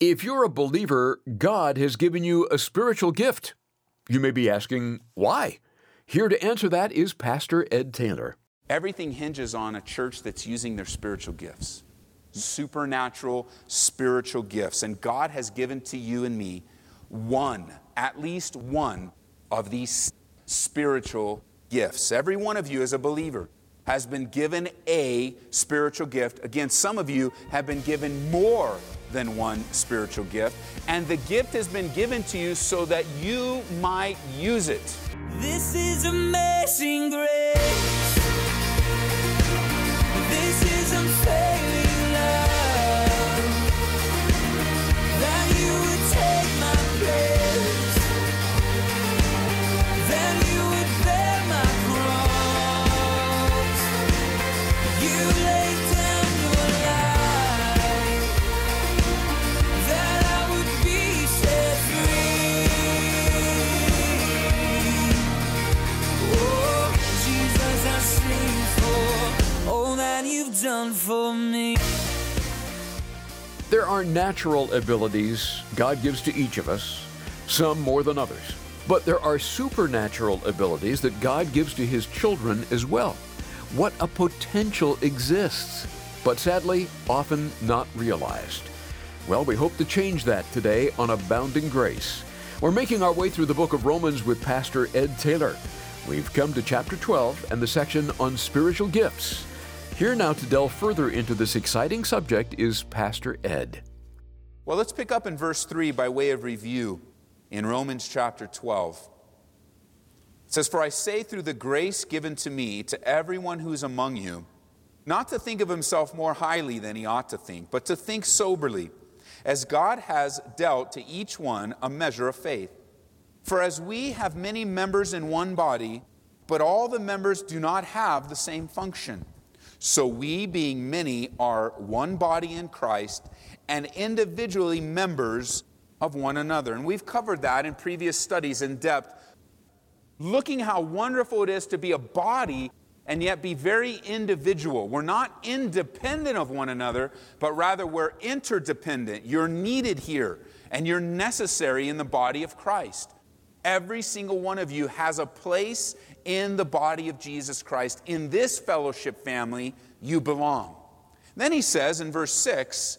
If you're a believer, God has given you a spiritual gift. You may be asking, why? Here to answer that is Pastor Ed Taylor. Everything hinges on a church that's using their spiritual gifts, supernatural spiritual gifts. And God has given to you and me one, at least one of these spiritual gifts. Every one of you, as a believer, has been given a spiritual gift. Again, some of you have been given more than one spiritual gift, and the gift has been given to you so that you might use it. This is amazing grace. Natural abilities God gives to each of us, some more than others. But there are supernatural abilities that God gives to His children as well. What a potential exists, but sadly, often not realized. Well, we hope to change that today on Abounding Grace. We're making our way through the book of Romans with Pastor Ed Taylor. We've come to chapter 12 and the section on spiritual gifts. Here now to delve further into this exciting subject is Pastor Ed. Well, let's pick up in verse 3 by way of review in Romans chapter 12. It says, For I say through the grace given to me to everyone who is among you, not to think of himself more highly than he ought to think, but to think soberly, as God has dealt to each one a measure of faith. For as we have many members in one body, but all the members do not have the same function, so we, being many, are one body in Christ and individually members of one another. And we've covered that in previous studies in depth, looking how wonderful it is to be a body and yet be very individual. We're not independent of one another, but rather we're interdependent. You're needed here and you're necessary in the body of Christ. Every single one of you has a place in the body of Jesus Christ. In this fellowship family, you belong. Then he says in verse 6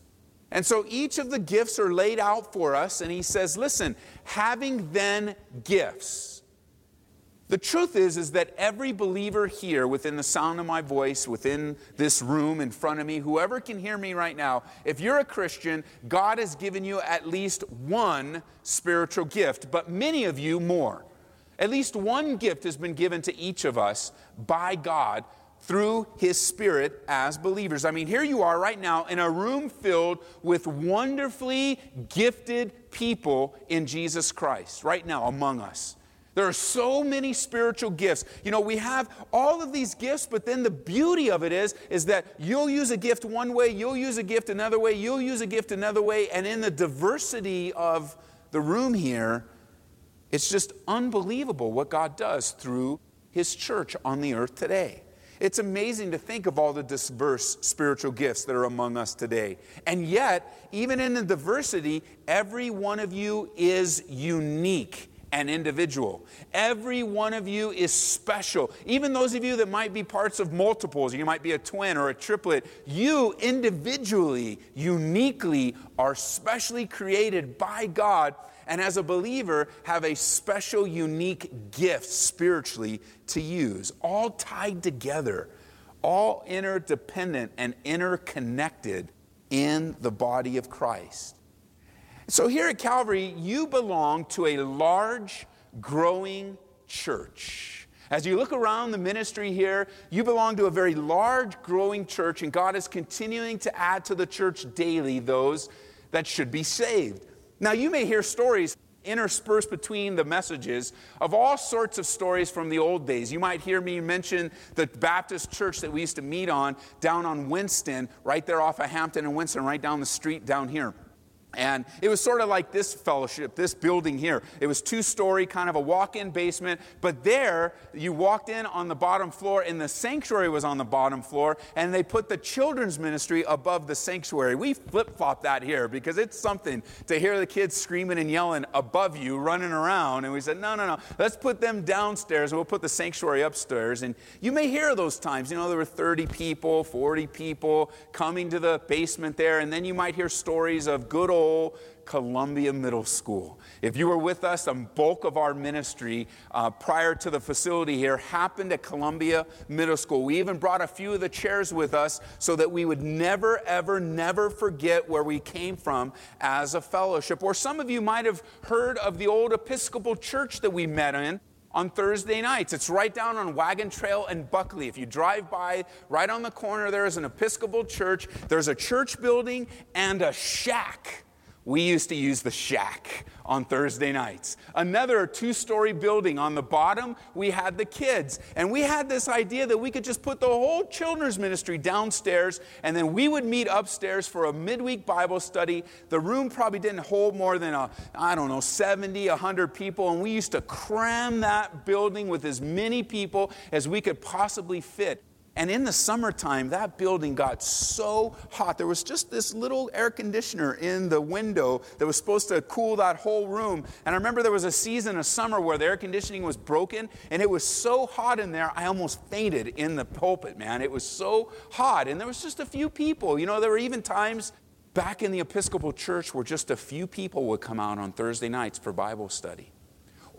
And so each of the gifts are laid out for us, and he says, listen, having then gifts. The truth is, is that every believer here within the sound of my voice, within this room in front of me, whoever can hear me right now, if you're a Christian, God has given you at least one spiritual gift, but many of you more. At least one gift has been given to each of us by God through His Spirit as believers. I mean, here you are right now in a room filled with wonderfully gifted people in Jesus Christ, right now among us. There are so many spiritual gifts. You know, we have all of these gifts, but then the beauty of it is, is that you'll use a gift one way, you'll use a gift another way, you'll use a gift another way, and in the diversity of the room here, it's just unbelievable what God does through His church on the earth today. It's amazing to think of all the diverse spiritual gifts that are among us today. And yet, even in the diversity, every one of you is unique and individual. Every one of you is special. Even those of you that might be parts of multiples, you might be a twin or a triplet, you individually, uniquely, are specially created by God and as a believer have a special, unique gift spiritually to use, all tied together, all interdependent and interconnected in the body of Christ. So here at Calvary, you belong to a large, growing church. As you look around the ministry here, you belong to a very large, growing church, and God is continuing to add to the church daily those that should be saved. Now, you may hear stories interspersed between the messages of all sorts of stories from the old days. You might hear me mention the Baptist church that we used to meet on down on Winston, right there off of Hampton and Winston, right down the street down here. And it was sort of like this fellowship, this building here. It was two story, kind of a walk in basement. But there, you walked in on the bottom floor, and the sanctuary was on the bottom floor. And they put the children's ministry above the sanctuary. We flip flop that here because it's something to hear the kids screaming and yelling above you, running around. And we said, no, no, no, let's put them downstairs and we'll put the sanctuary upstairs. And you may hear those times. You know, there were 30 people, 40 people coming to the basement there. And then you might hear stories of good old Columbia Middle School. If you were with us, a bulk of our ministry uh, prior to the facility here happened at Columbia Middle School. We even brought a few of the chairs with us so that we would never, ever, never forget where we came from as a fellowship. Or some of you might have heard of the old Episcopal church that we met in on Thursday nights. It's right down on Wagon Trail and Buckley. If you drive by, right on the corner, there is an Episcopal church. There's a church building and a shack we used to use the shack on Thursday nights. Another two story building. On the bottom, we had the kids. And we had this idea that we could just put the whole children's ministry downstairs and then we would meet upstairs for a midweek Bible study. The room probably didn't hold more than, a, I don't know, 70, 100 people. And we used to cram that building with as many people as we could possibly fit. And in the summertime, that building got so hot. There was just this little air conditioner in the window that was supposed to cool that whole room. And I remember there was a season of summer where the air conditioning was broken, and it was so hot in there, I almost fainted in the pulpit, man. It was so hot. And there was just a few people. You know, there were even times back in the Episcopal Church where just a few people would come out on Thursday nights for Bible study.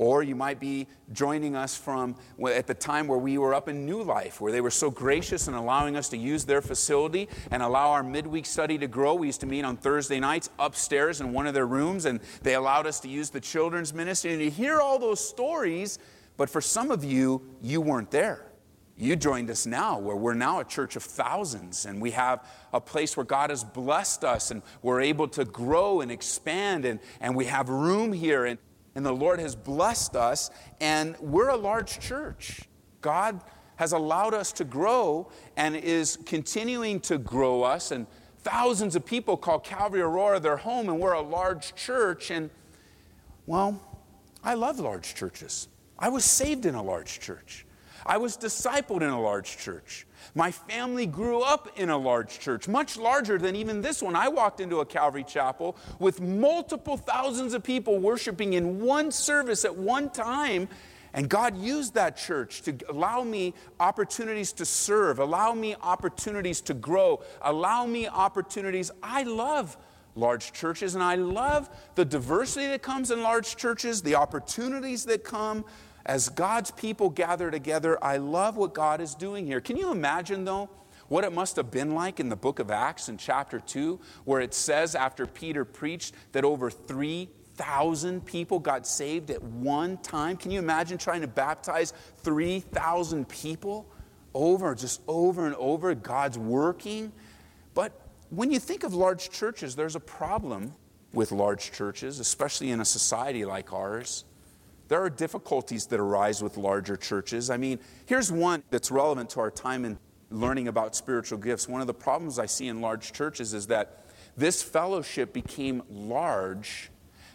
Or you might be joining us from at the time where we were up in New Life, where they were so gracious in allowing us to use their facility and allow our midweek study to grow. We used to meet on Thursday nights upstairs in one of their rooms, and they allowed us to use the children's ministry. And you hear all those stories, but for some of you, you weren't there. You joined us now, where we're now a church of thousands, and we have a place where God has blessed us, and we're able to grow and expand, and, and we have room here. And and the Lord has blessed us, and we're a large church. God has allowed us to grow and is continuing to grow us. And thousands of people call Calvary Aurora their home, and we're a large church. And, well, I love large churches. I was saved in a large church, I was discipled in a large church. My family grew up in a large church, much larger than even this one. I walked into a Calvary chapel with multiple thousands of people worshiping in one service at one time. And God used that church to allow me opportunities to serve, allow me opportunities to grow, allow me opportunities. I love large churches and I love the diversity that comes in large churches, the opportunities that come as God's people gather together, I love what God is doing here. Can you imagine, though, what it must have been like in the book of Acts in chapter 2, where it says after Peter preached that over 3,000 people got saved at one time? Can you imagine trying to baptize 3,000 people over, just over and over? God's working. But when you think of large churches, there's a problem with large churches, especially in a society like ours. There are difficulties that arise with larger churches. I mean, here's one that's relevant to our time in learning about spiritual gifts. One of the problems I see in large churches is that this fellowship became large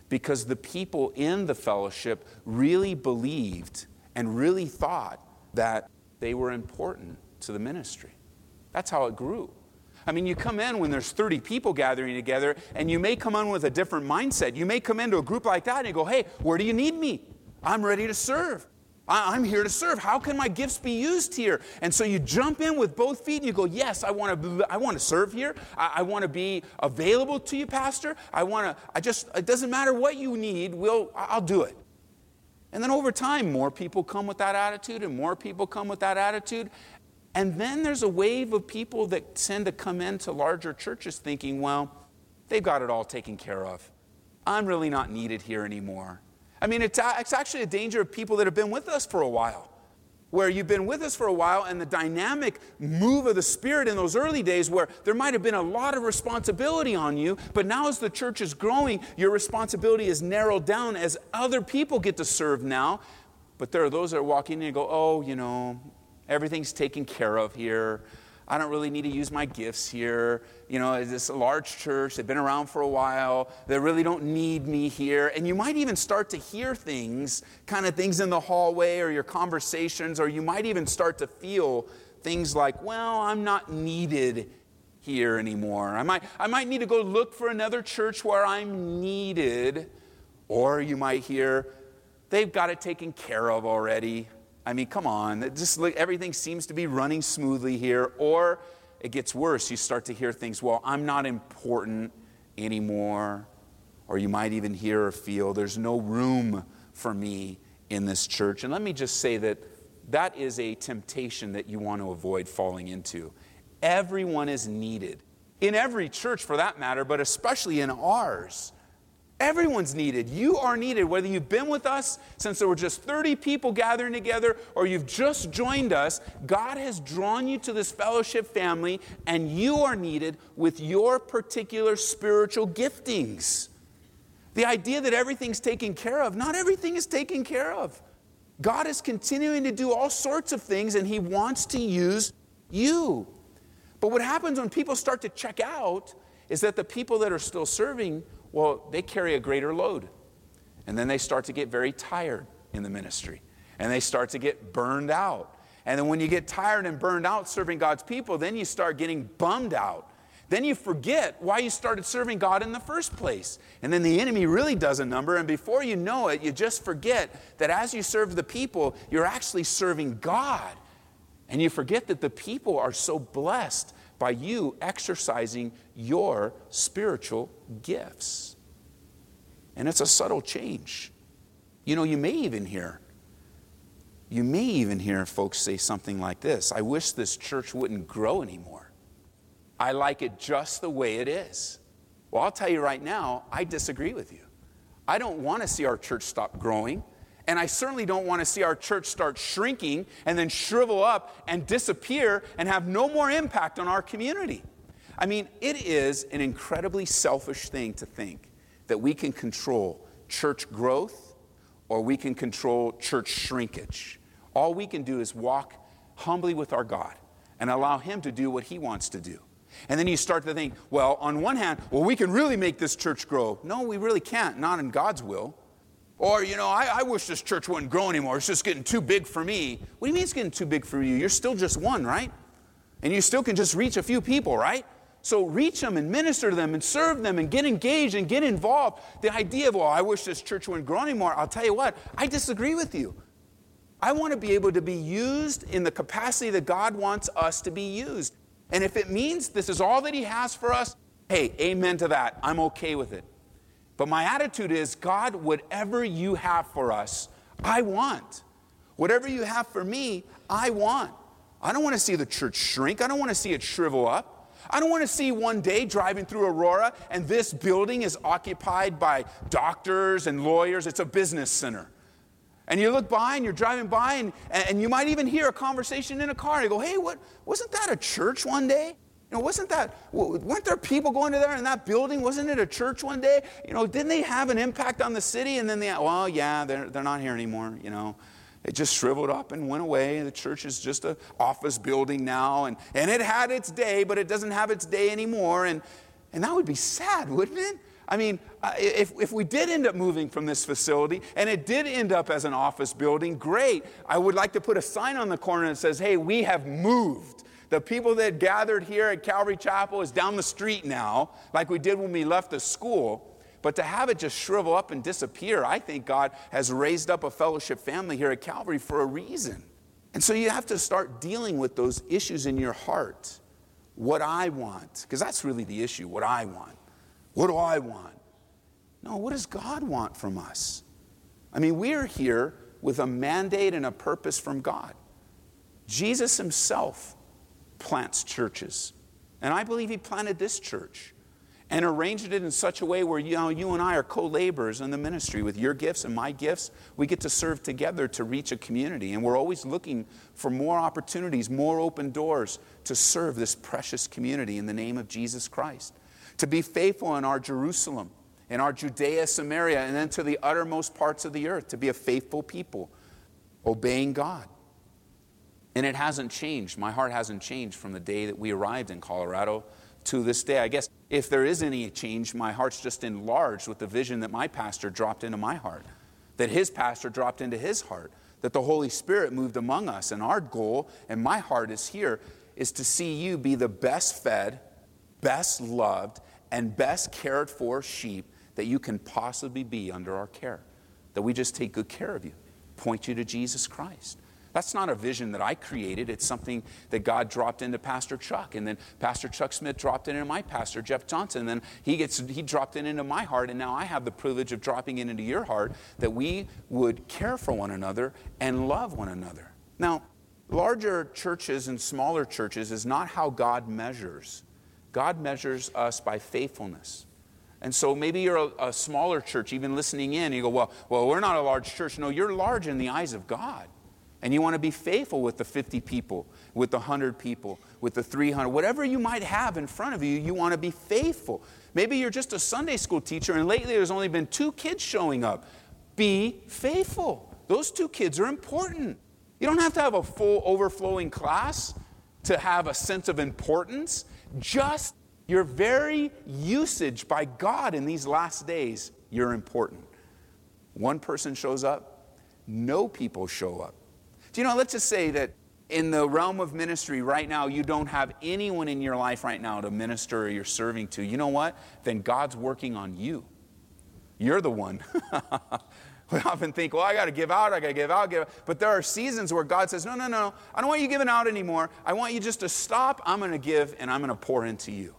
because the people in the fellowship really believed and really thought that they were important to the ministry. That's how it grew. I mean, you come in when there's 30 people gathering together, and you may come in with a different mindset. You may come into a group like that and go, hey, where do you need me? I'm ready to serve. I'm here to serve. How can my gifts be used here? And so you jump in with both feet and you go, Yes, I want to, I want to serve here. I, I want to be available to you, Pastor. I want to, I just, it doesn't matter what you need, we'll, I'll do it. And then over time, more people come with that attitude and more people come with that attitude. And then there's a wave of people that tend to come into larger churches thinking, Well, they've got it all taken care of. I'm really not needed here anymore. I mean, it's, it's actually a danger of people that have been with us for a while. where you've been with us for a while and the dynamic move of the Spirit in those early days where there might have been a lot of responsibility on you, but now as the church is growing, your responsibility is narrowed down as other people get to serve now. But there are those that are walking in and go, oh, you know, everything's taken care of here. I don't really need to use my gifts here. You know, it's a large church. They've been around for a while. They really don't need me here. And you might even start to hear things, kind of things in the hallway or your conversations, or you might even start to feel things like, well, I'm not needed here anymore. I might, I might need to go look for another church where I'm needed. Or you might hear, they've got it taken care of already. I mean, come on, just everything seems to be running smoothly here. Or it gets worse. You start to hear things, well, I'm not important anymore. Or you might even hear or feel, there's no room for me in this church. And let me just say that that is a temptation that you want to avoid falling into. Everyone is needed, in every church for that matter, but especially in ours. Everyone's needed. You are needed, whether you've been with us since there were just 30 people gathering together or you've just joined us. God has drawn you to this fellowship family, and you are needed with your particular spiritual giftings. The idea that everything's taken care of, not everything is taken care of. God is continuing to do all sorts of things, and He wants to use you. But what happens when people start to check out is that the people that are still serving well, they carry a greater load. And then they start to get very tired in the ministry. And they start to get burned out. And then when you get tired and burned out serving God's people, then you start getting bummed out. Then you forget why you started serving God in the first place. And then the enemy really does a number. And before you know it, you just forget that as you serve the people, you're actually serving God. And you forget that the people are so blessed by you exercising your spiritual gifts. And it's a subtle change. You know, you may even hear, you may even hear folks say something like this I wish this church wouldn't grow anymore. I like it just the way it is. Well, I'll tell you right now, I disagree with you. I don't want to see our church stop growing. And I certainly don't want to see our church start shrinking and then shrivel up and disappear and have no more impact on our community. I mean, it is an incredibly selfish thing to think that we can control church growth or we can control church shrinkage. All we can do is walk humbly with our God and allow Him to do what He wants to do. And then you start to think, well, on one hand, well, we can really make this church grow. No, we really can't, not in God's will. Or, you know, I, I, wish this church wouldn't grow anymore. It's just getting too big for me. What do you mean it's getting too big for you? You're still just one, right? And you still can just reach a few people, right? So reach them and minister to them and serve them and get engaged and get involved. The idea of, well, I wish this church wouldn't grow anymore, I'll tell you what, I disagree with you. I want to be able to be used in the capacity that God wants us to be used. And if it means this is all that He has for us, hey, amen to that. I'm okay with it. But my attitude is God, whatever you have for us, I want. Whatever you have for me, I want. I don't want to see the church shrink. I don't want to see it shrivel up. I don't want to see one day driving through Aurora and this building is occupied by doctors and lawyers. It's a business center. And you look by and you're driving by and, and you might even hear a conversation in a car. And You go, hey, what, wasn't that a church one day? You know, wasn't that, weren't there people going to there in that building? Wasn't it a church one day? You know, didn't they have an impact on the city? And then they, well, yeah, they're, they're not here anymore, you know. It just shriveled up and went away. The church is just an office building now. And, and it had its day, but it doesn't have its day anymore. And, and that would be sad, wouldn't it? I mean, uh, if, if we did end up moving from this facility and it did end up as an office building, great. I would like to put a sign on the corner that says, hey, we have moved. The people that gathered here at Calvary Chapel is down the street now, like we did when we left the school. But to have it just shrivel up and disappear, I think God has raised up a fellowship family here at Calvary for a reason. And so you have to start dealing with those issues in your heart. What I want, because that's really the issue what I want. What do I want? No, what does God want from us? I mean, we're here with a mandate and a purpose from God. Jesus himself plants churches. And I believe he planted this church. and arranged it in such a way where you, know, you and I are co laborers in the ministry with your gifts and my gifts. We get to serve together to reach a community. And we're always looking for more opportunities, more open doors to serve this precious community in the name of Jesus Christ. To be faithful in our Jerusalem, in our Judea, Samaria, and then to the uttermost parts of the earth, to be a faithful people, obeying God. And it hasn't changed. My heart hasn't changed from the day that we arrived in Colorado to this day. I guess if there is any change, my heart's just enlarged with the vision that my pastor dropped into my heart, that his pastor dropped into his heart, that the Holy Spirit moved among us. And our goal, and my heart is here, is to see you be the best fed, best loved, and best cared for sheep that you can possibly be under our care. That we just take good care of you, point you to Jesus Christ. That's not a vision that I created. It's something that God dropped into Pastor Chuck. And then Pastor Chuck Smith dropped it into my pastor, Jeff Johnson. And then he, gets, he dropped it into my heart. And now I have the privilege of dropping it into your heart that we would care for one another and love one another. Now, larger churches and smaller churches is not how God measures. God measures us by faithfulness. And so maybe you're a, a, smaller church, even listening in, you go, well, well, we're not a large church. No, you're large in the eyes of God. And you want to be faithful with the 50 people, with the 100 people, with the 300, whatever you might have in front of you, you want to be faithful. Maybe you're just a Sunday school teacher and lately there's only been two kids showing up. Be faithful. Those two kids are important. You don't have to have a full overflowing class to have a sense of importance. Just your very usage by God in these last days, you're important. One person shows up, no people show up. Do you know, let's just say that in the realm of ministry right now, you don't have anyone in your life right now to minister or you're serving to. You know what? Then God's working on you. You're the one. we often think, well, I got to give out, I got to give out, give out. But there are seasons where God says, no, no, no, I don't want you giving out anymore. I want you just to stop. I'm going to give and I'm going to pour into you.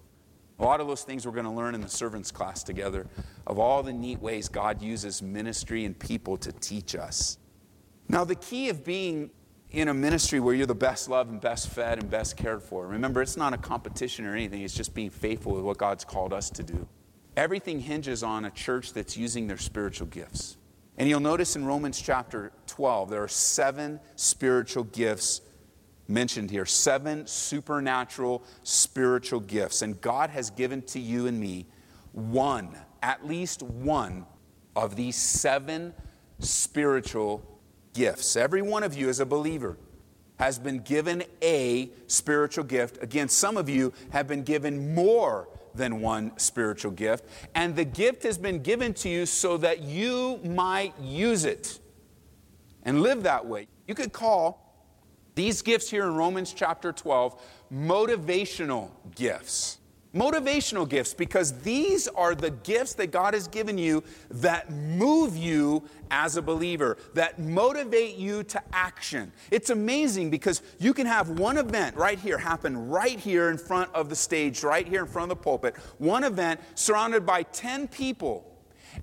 A lot of those things we're going to learn in the servants class together of all the neat ways God uses ministry and people to teach us. Now, the key of being in a ministry where you're the best loved and best fed and best cared for, remember, it's not a competition or anything, it's just being faithful with what God's called us to do. Everything hinges on a church that's using their spiritual gifts. And you'll notice in Romans chapter 12, there are seven spiritual gifts mentioned here seven supernatural spiritual gifts. And God has given to you and me one, at least one of these seven spiritual gifts. Every one of you, as a believer, has been given a spiritual gift. Again, some of you have been given more than one spiritual gift. And the gift has been given to you so that you might use it and live that way. You could call these gifts here in Romans chapter 12 motivational gifts motivational gifts because these are the gifts that God has given you that move you as a believer, that motivate you to action. It's amazing because you can have one event right here happen right here in front of the stage, right here in front of the pulpit, one event surrounded by 10 people.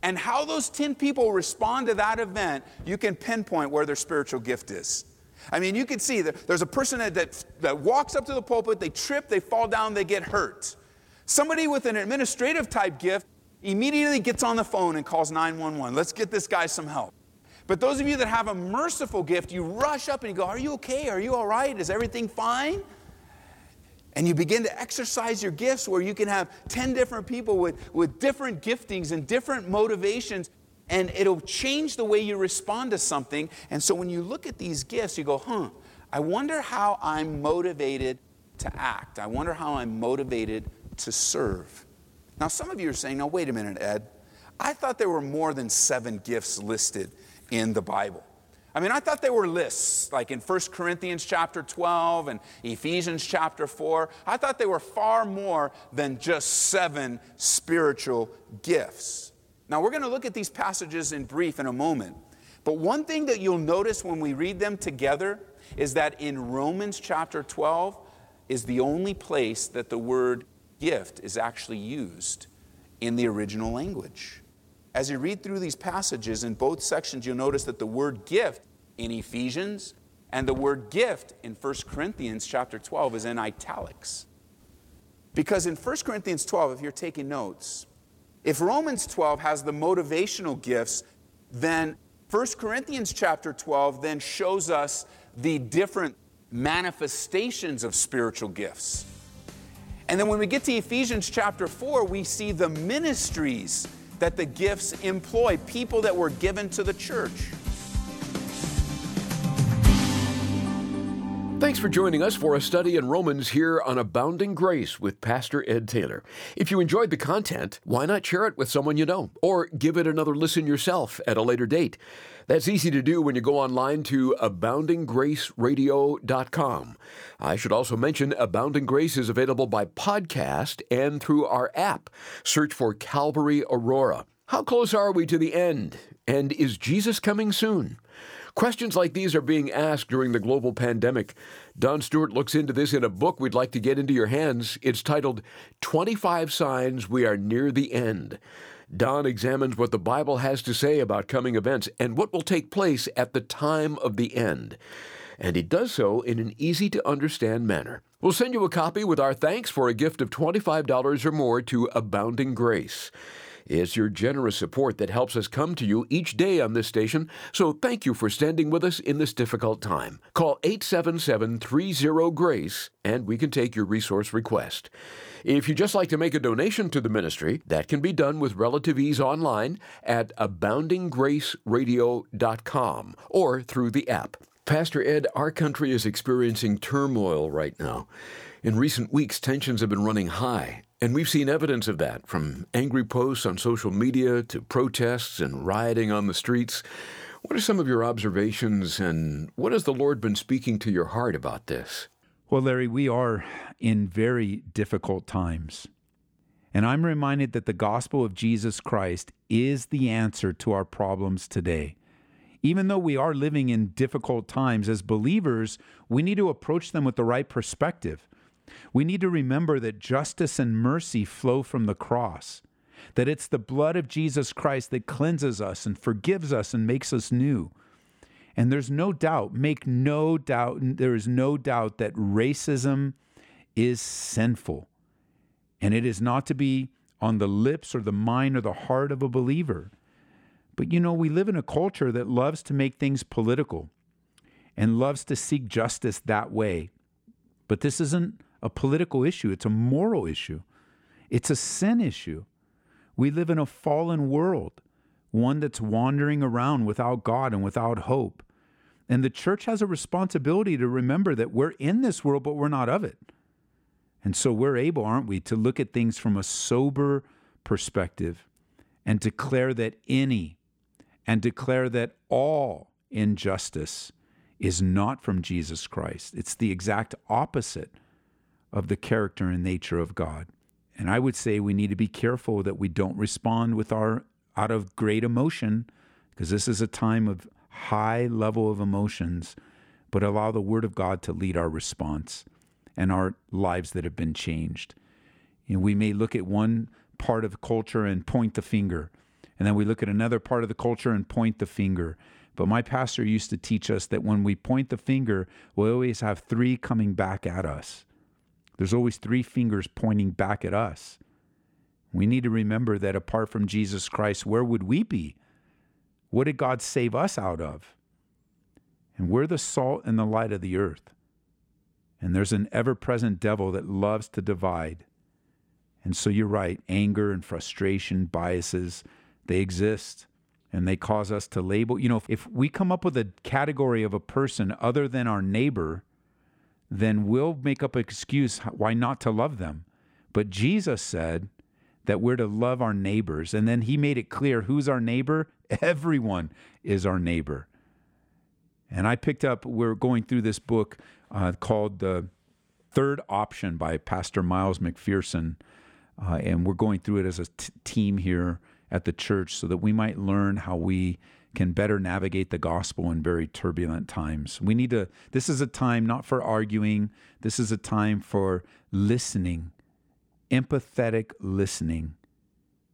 And how those 10 people respond to that event, you can pinpoint where their spiritual gift is. I mean, you can see that there's a person that, that, that walks up to the pulpit, they trip, they fall down, they get hurt. Somebody with an administrative type gift immediately gets on the phone and calls 911. Let's get this guy some help. But those of you that have a merciful gift, you rush up and you go, Are you okay? Are you all right? Is everything fine? And you begin to exercise your gifts where you can have 10 different people with, with different giftings and different motivations, and it'll change the way you respond to something. And so when you look at these gifts, you go, Huh, I wonder how I'm motivated to act. I wonder how I'm motivated to serve. Now, some of you are saying, no, wait a minute, Ed. I thought there were more than seven gifts listed in the Bible. I mean, I thought there were lists, like in 1 Corinthians chapter 12 and Ephesians chapter 4. I thought they were far more than just seven spiritual gifts. Now, we're going to look at these passages in brief in a moment. But one thing that you'll notice when we read them together is that in Romans chapter 12 is the only place that the word gift is actually used in the original language. As you read through these passages in both sections, you'll notice that the word gift in Ephesians and the word gift in 1 Corinthians chapter 12 is in italics. Because in 1 Corinthians 12, if you're taking notes, if Romans 12 has the motivational gifts, then 1 Corinthians chapter 12 then shows us the different manifestations of spiritual gifts. And then when we get to Ephesians chapter 4, we see the ministries that the gifts employ, people that were given to the church. Thanks for joining us for a study in Romans here on Abounding Grace with Pastor Ed Taylor. If you enjoyed the content, why not share it with someone you know or give it another listen yourself at a later date? That's easy to do when you go online to aboundinggraceradio.com. I should also mention Abounding Grace is available by podcast and through our app. Search for Calvary Aurora. How close are we to the end? And is Jesus coming soon? Questions like these are being asked during the global pandemic. Don Stewart looks into this in a book we'd like to get into your hands. It's titled 25 Signs We Are Near the End. Don examines what the Bible has to say about coming events and what will take place at the time of the end. And he does so in an easy to understand manner. We'll send you a copy with our thanks for a gift of $25 or more to Abounding Grace. It's your generous support that helps us come to you each day on this station, so thank you for standing with us in this difficult time. Call 877 30 GRACE and we can take your resource request. If you'd just like to make a donation to the ministry, that can be done with relative ease online at aboundinggraceradio.com or through the app. Pastor Ed, our country is experiencing turmoil right now. In recent weeks, tensions have been running high, and we've seen evidence of that from angry posts on social media to protests and rioting on the streets. What are some of your observations, and what has the Lord been speaking to your heart about this? Well, Larry, we are in very difficult times. And I'm reminded that the gospel of Jesus Christ is the answer to our problems today. Even though we are living in difficult times, as believers, we need to approach them with the right perspective. We need to remember that justice and mercy flow from the cross, that it's the blood of Jesus Christ that cleanses us and forgives us and makes us new. And there's no doubt, make no doubt, there is no doubt that racism is sinful. And it is not to be on the lips or the mind or the heart of a believer. But you know, we live in a culture that loves to make things political and loves to seek justice that way. But this isn't a political issue, it's a moral issue, it's a sin issue. We live in a fallen world, one that's wandering around without God and without hope. And the church has a responsibility to remember that we're in this world, but we're not of it. And so we're able, aren't we, to look at things from a sober perspective and declare that any and declare that all injustice is not from Jesus Christ. It's the exact opposite of the character and nature of God. And I would say we need to be careful that we don't respond with our out of great emotion because this is a time of high level of emotions, but allow the word of God to lead our response and our lives that have been changed. You know, we may look at one part of culture and point the finger, and then we look at another part of the culture and point the finger. But my pastor used to teach us that when we point the finger, we always have three coming back at us. There's always three fingers pointing back at us. We need to remember that apart from Jesus Christ, where would we be? What did God save us out of? And we're the salt and the light of the earth. And there's an ever present devil that loves to divide. And so you're right anger and frustration, biases, they exist and they cause us to label. You know, if we come up with a category of a person other than our neighbor, then we'll make up an excuse why not to love them. But Jesus said that we're to love our neighbors. And then he made it clear who's our neighbor? Everyone is our neighbor. And I picked up, we're going through this book uh, called The Third Option by Pastor Miles McPherson. Uh, and we're going through it as a t- team here at the church so that we might learn how we can better navigate the gospel in very turbulent times. We need to, this is a time not for arguing, this is a time for listening, empathetic listening,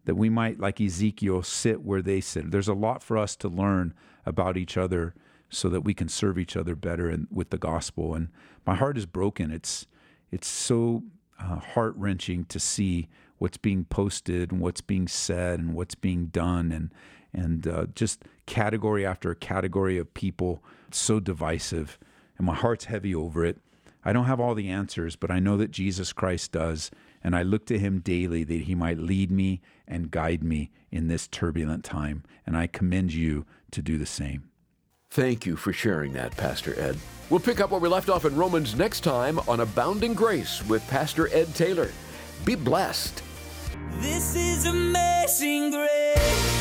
that we might, like Ezekiel, sit where they sit. There's a lot for us to learn about each other so that we can serve each other better with the gospel. And my heart is broken. It's, it's so uh, heart wrenching to see what's being posted and what's being said and what's being done and and uh, just category after category of people so divisive and my heart's heavy over it i don't have all the answers but i know that jesus christ does and i look to him daily that he might lead me and guide me in this turbulent time and i commend you to do the same Thank you for sharing that, Pastor Ed. We'll pick up where we left off in Romans next time on Abounding Grace with Pastor Ed Taylor. Be blessed. This is amazing grace.